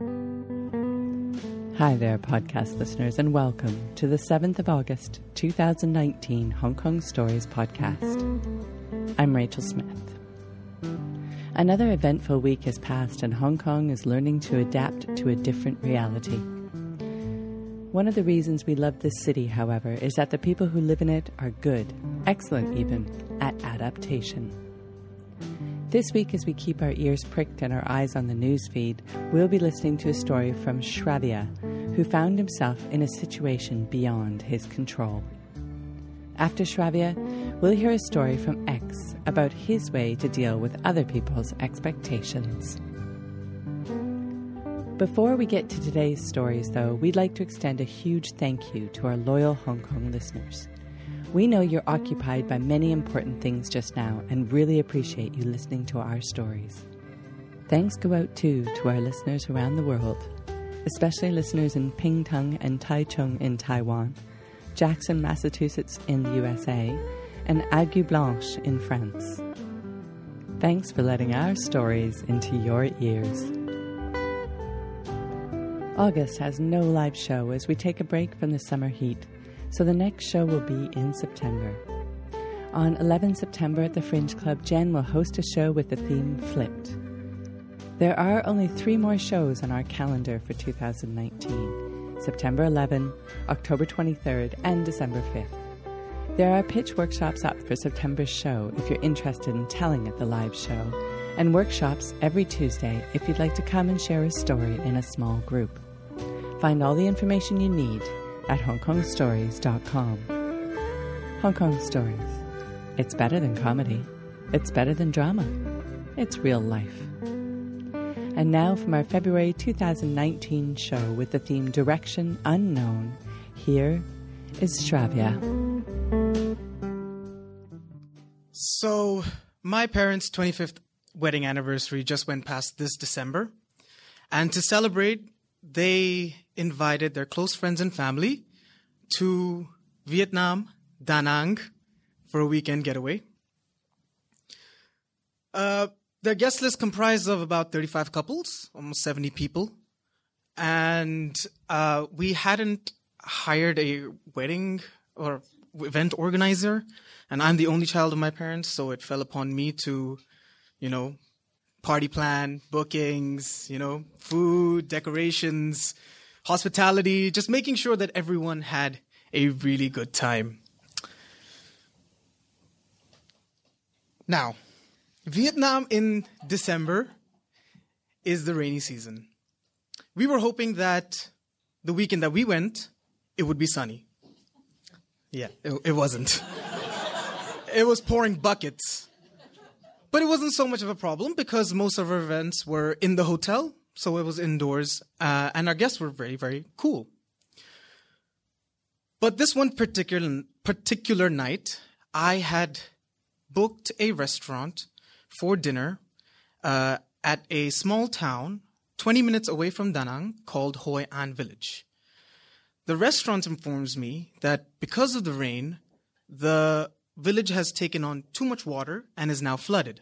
Hi there, podcast listeners, and welcome to the 7th of August 2019 Hong Kong Stories podcast. I'm Rachel Smith. Another eventful week has passed, and Hong Kong is learning to adapt to a different reality. One of the reasons we love this city, however, is that the people who live in it are good, excellent even, at adaptation. This week, as we keep our ears pricked and our eyes on the news feed, we'll be listening to a story from Shravya, who found himself in a situation beyond his control. After Shravya, we'll hear a story from X about his way to deal with other people's expectations. Before we get to today's stories, though, we'd like to extend a huge thank you to our loyal Hong Kong listeners. We know you're occupied by many important things just now and really appreciate you listening to our stories. Thanks go out too to our listeners around the world, especially listeners in Pingtung and Taichung in Taiwan, Jackson, Massachusetts in the USA, and Aiguille Blanche in France. Thanks for letting our stories into your ears. August has no live show as we take a break from the summer heat, so the next show will be in September. On 11 September at the Fringe Club, Jen will host a show with the theme Flipped. There are only three more shows on our calendar for 2019 September 11, October 23rd, and December 5th. There are pitch workshops up for September's show if you're interested in telling at the live show, and workshops every Tuesday if you'd like to come and share a story in a small group. Find all the information you need at hongkongstories.com. Hong Kong Stories. It's better than comedy. It's better than drama. It's real life. And now from our February 2019 show with the theme Direction Unknown, here is Shravya. So, my parents' 25th wedding anniversary just went past this December. And to celebrate, they invited their close friends and family to Vietnam, Da Nang, for a weekend getaway. Uh, their guest list comprised of about 35 couples, almost 70 people. And uh, we hadn't hired a wedding or event organizer. And I'm the only child of my parents, so it fell upon me to, you know, party plan, bookings, you know, food, decorations, hospitality, just making sure that everyone had a really good time. Now, Vietnam in December is the rainy season. We were hoping that the weekend that we went, it would be sunny. Yeah, it, it wasn't. it was pouring buckets. But it wasn't so much of a problem because most of our events were in the hotel, so it was indoors, uh, and our guests were very, very cool. But this one particular particular night, I had booked a restaurant for dinner uh, at a small town 20 minutes away from Danang called Hoi An Village. The restaurant informs me that because of the rain, the village has taken on too much water and is now flooded.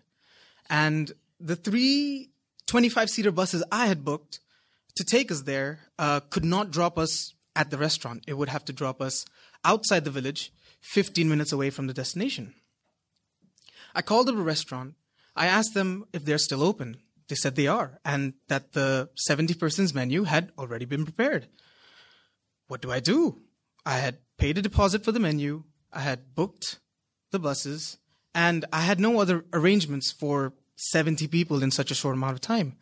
And the three 25 seater buses I had booked to take us there uh, could not drop us at the restaurant. It would have to drop us outside the village, 15 minutes away from the destination. I called up a restaurant. I asked them if they're still open. They said they are, and that the 70 persons menu had already been prepared. What do I do? I had paid a deposit for the menu, I had booked the buses, and I had no other arrangements for 70 people in such a short amount of time.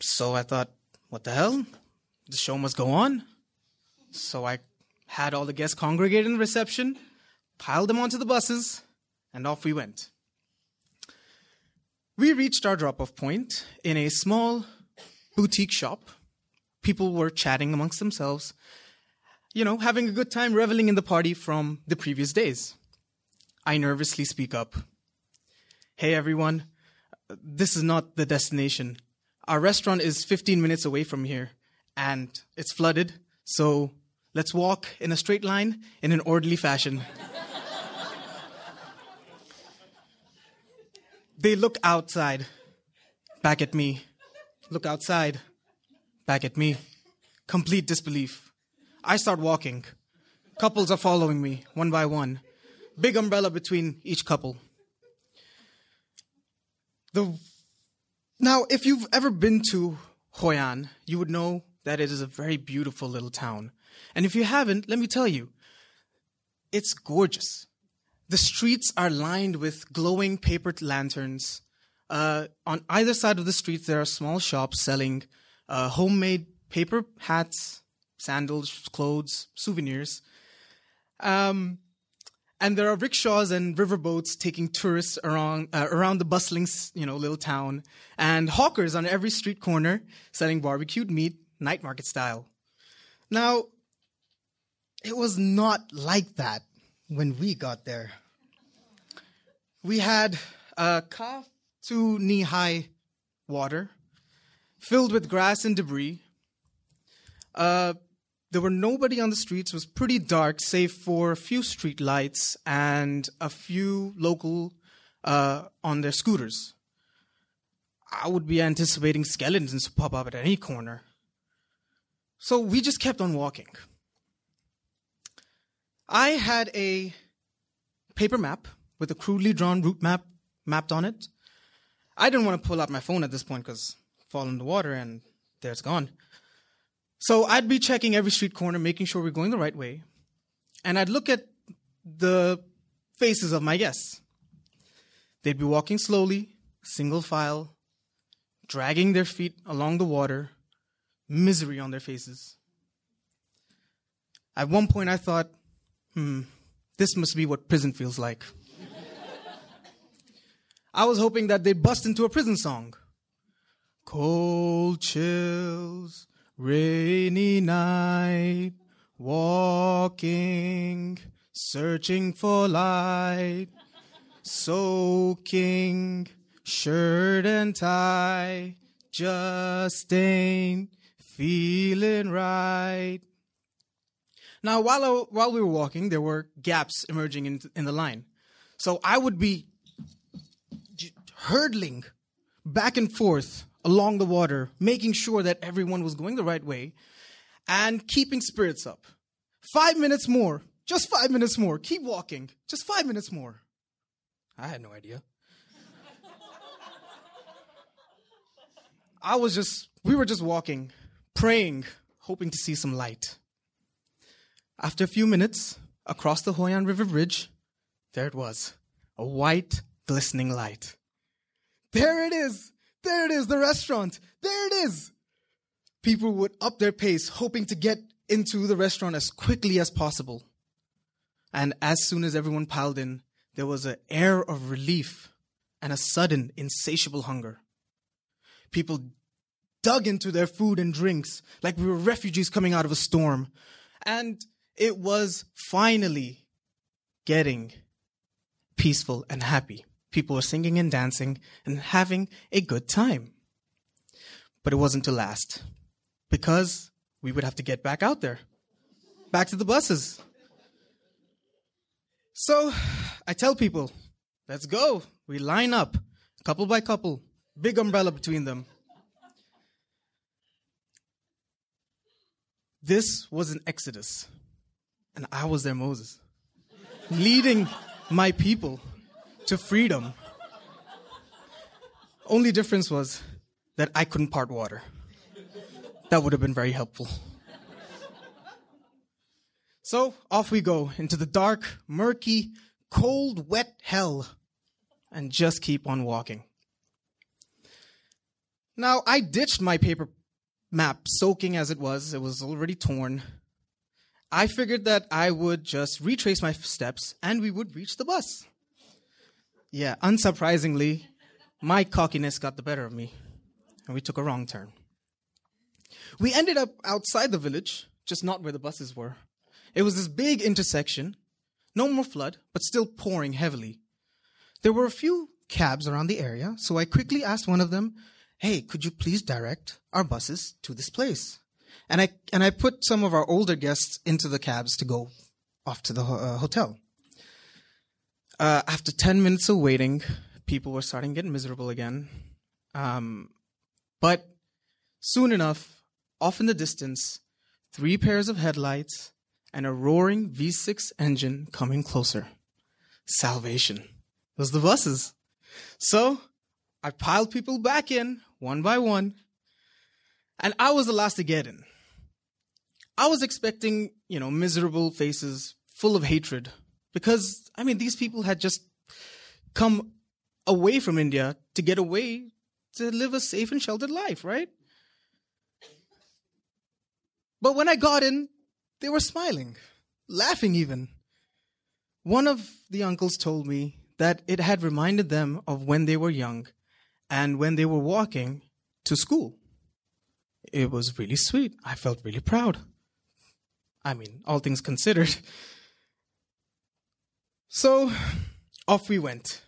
So I thought, what the hell? The show must go on. So I had all the guests congregate in the reception, piled them onto the buses, and off we went. We reached our drop off point in a small boutique shop. People were chatting amongst themselves, you know, having a good time reveling in the party from the previous days. I nervously speak up. Hey everyone, this is not the destination. Our restaurant is 15 minutes away from here and it's flooded, so let's walk in a straight line in an orderly fashion. they look outside, back at me. look outside. Back at me. Complete disbelief. I start walking. Couples are following me, one by one. Big umbrella between each couple. The now, if you've ever been to Hoi An, you would know that it is a very beautiful little town. And if you haven't, let me tell you, it's gorgeous. The streets are lined with glowing paper lanterns. Uh, on either side of the streets, there are small shops selling uh, homemade paper hats, sandals, clothes, souvenirs. Um, and there are rickshaws and riverboats taking tourists around uh, around the bustling, you know, little town, and hawkers on every street corner selling barbecued meat, night market style. Now, it was not like that when we got there. We had a calf to knee high water filled with grass and debris. There were nobody on the streets. It was pretty dark, save for a few street lights and a few local uh, on their scooters. I would be anticipating skeletons to pop up at any corner. So we just kept on walking. I had a paper map with a crudely drawn route map mapped on it. I didn't want to pull out my phone at this point because fall in the water and there it's gone. So I'd be checking every street corner, making sure we're going the right way. And I'd look at the faces of my guests. They'd be walking slowly, single file, dragging their feet along the water, misery on their faces. At one point, I thought, hmm, this must be what prison feels like. I was hoping that they'd bust into a prison song. Cold chills Rainy night, walking, searching for light, soaking, shirt and tie, just ain't feeling right. Now, while, I, while we were walking, there were gaps emerging in, in the line. So I would be hurdling back and forth along the water, making sure that everyone was going the right way and keeping spirits up. Five minutes more, just five minutes more, keep walking, just five minutes more. I had no idea. I was just, we were just walking, praying, hoping to see some light. After a few minutes, across the Hoi An River Bridge, there it was a white, glistening light. There it is, there it is, the restaurant. There it is. People would up their pace, hoping to get into the restaurant as quickly as possible. And as soon as everyone piled in, there was an air of relief and a sudden insatiable hunger. People dug into their food and drinks like we were refugees coming out of a storm. And it was finally getting peaceful and happy. People were singing and dancing and having a good time. But it wasn't to last because we would have to get back out there, back to the buses. So I tell people, let's go. We line up, couple by couple, big umbrella between them. This was an exodus, and I was their Moses, leading my people to freedom. Only difference was that I couldn't part water. That would have been very helpful. So off we go into the dark, murky, cold, wet hell and just keep on walking. Now, I ditched my paper map, soaking as it was. It was already torn. I figured that I would just retrace my steps and we would reach the bus. Yeah, unsurprisingly, my cockiness got the better of me, and we took a wrong turn. We ended up outside the village, just not where the buses were. It was this big intersection, no more flood, but still pouring heavily. There were a few cabs around the area, so I quickly asked one of them, "Hey, could you please direct our buses to this place?" And I and I put some of our older guests into the cabs to go off to the uh, hotel. Uh, after 10 minutes of waiting, people were starting to get miserable again. Um, but Soon enough, off in the distance, three pairs of headlights and a roaring V6 engine coming closer. Salvation. Those the buses. So I piled people back in one by one, and I was the last to get in. I was expecting, you know, miserable faces full of hatred because, I mean, these people had just come away from India to get away to live a safe and sheltered life, right? But when I got in, they were smiling, laughing even. One of the uncles told me that it had reminded them of when they were young and when they were walking to school. It was really sweet. I felt really proud. I mean, all things considered. So off we went,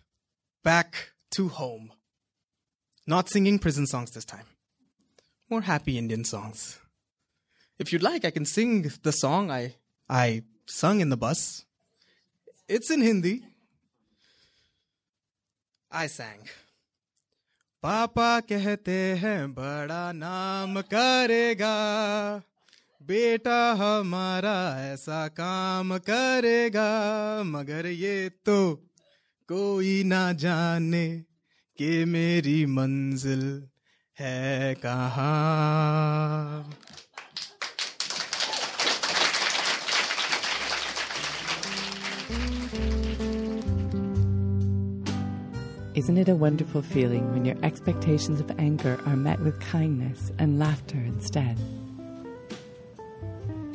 back to home. Not singing prison songs this time, more happy Indian songs. If you'd like, I can sing the song I, I sung in the bus. It's in Hindi. I sang. पापा कहते हैं बड़ा नाम करेगा बेटा हमारा ऐसा काम करेगा मगर ये तो कोई ना जाने कि मेरी मंजिल है कहाँ Isn't it a wonderful feeling when your expectations of anger are met with kindness and laughter instead?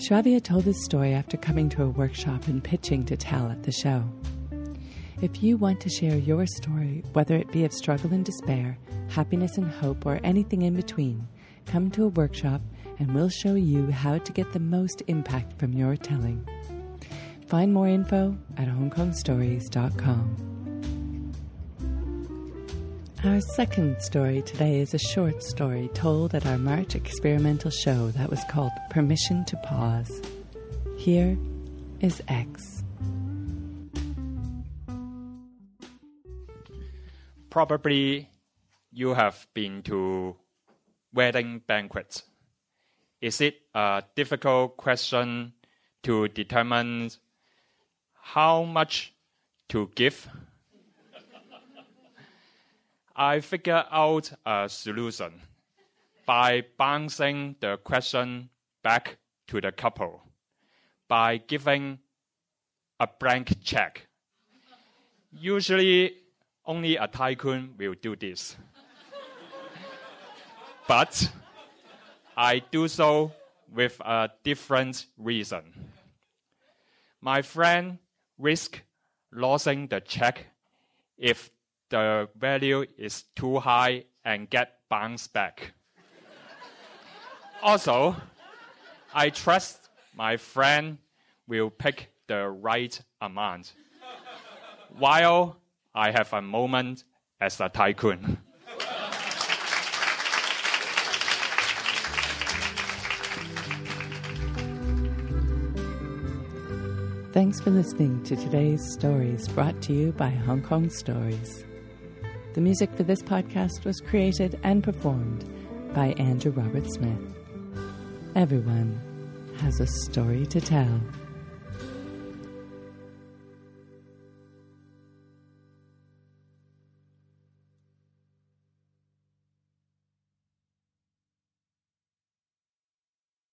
Shravya told this story after coming to a workshop and pitching to tell at the show. If you want to share your story, whether it be of struggle and despair, happiness and hope, or anything in between, come to a workshop and we'll show you how to get the most impact from your telling. Find more info at hongkongstories.com. Our second story today is a short story told at our March experimental show that was called Permission to Pause. Here is X. Probably you have been to wedding banquets. Is it a difficult question to determine how much to give? I figure out a solution by bouncing the question back to the couple by giving a blank check. Usually, only a tycoon will do this. but I do so with a different reason. My friend risk losing the check if the value is too high and get bounced back. also, I trust my friend will pick the right amount, while I have a moment as a tycoon. Thanks for listening to today's stories brought to you by Hong Kong Stories. The music for this podcast was created and performed by Andrew Robert Smith. Everyone has a story to tell.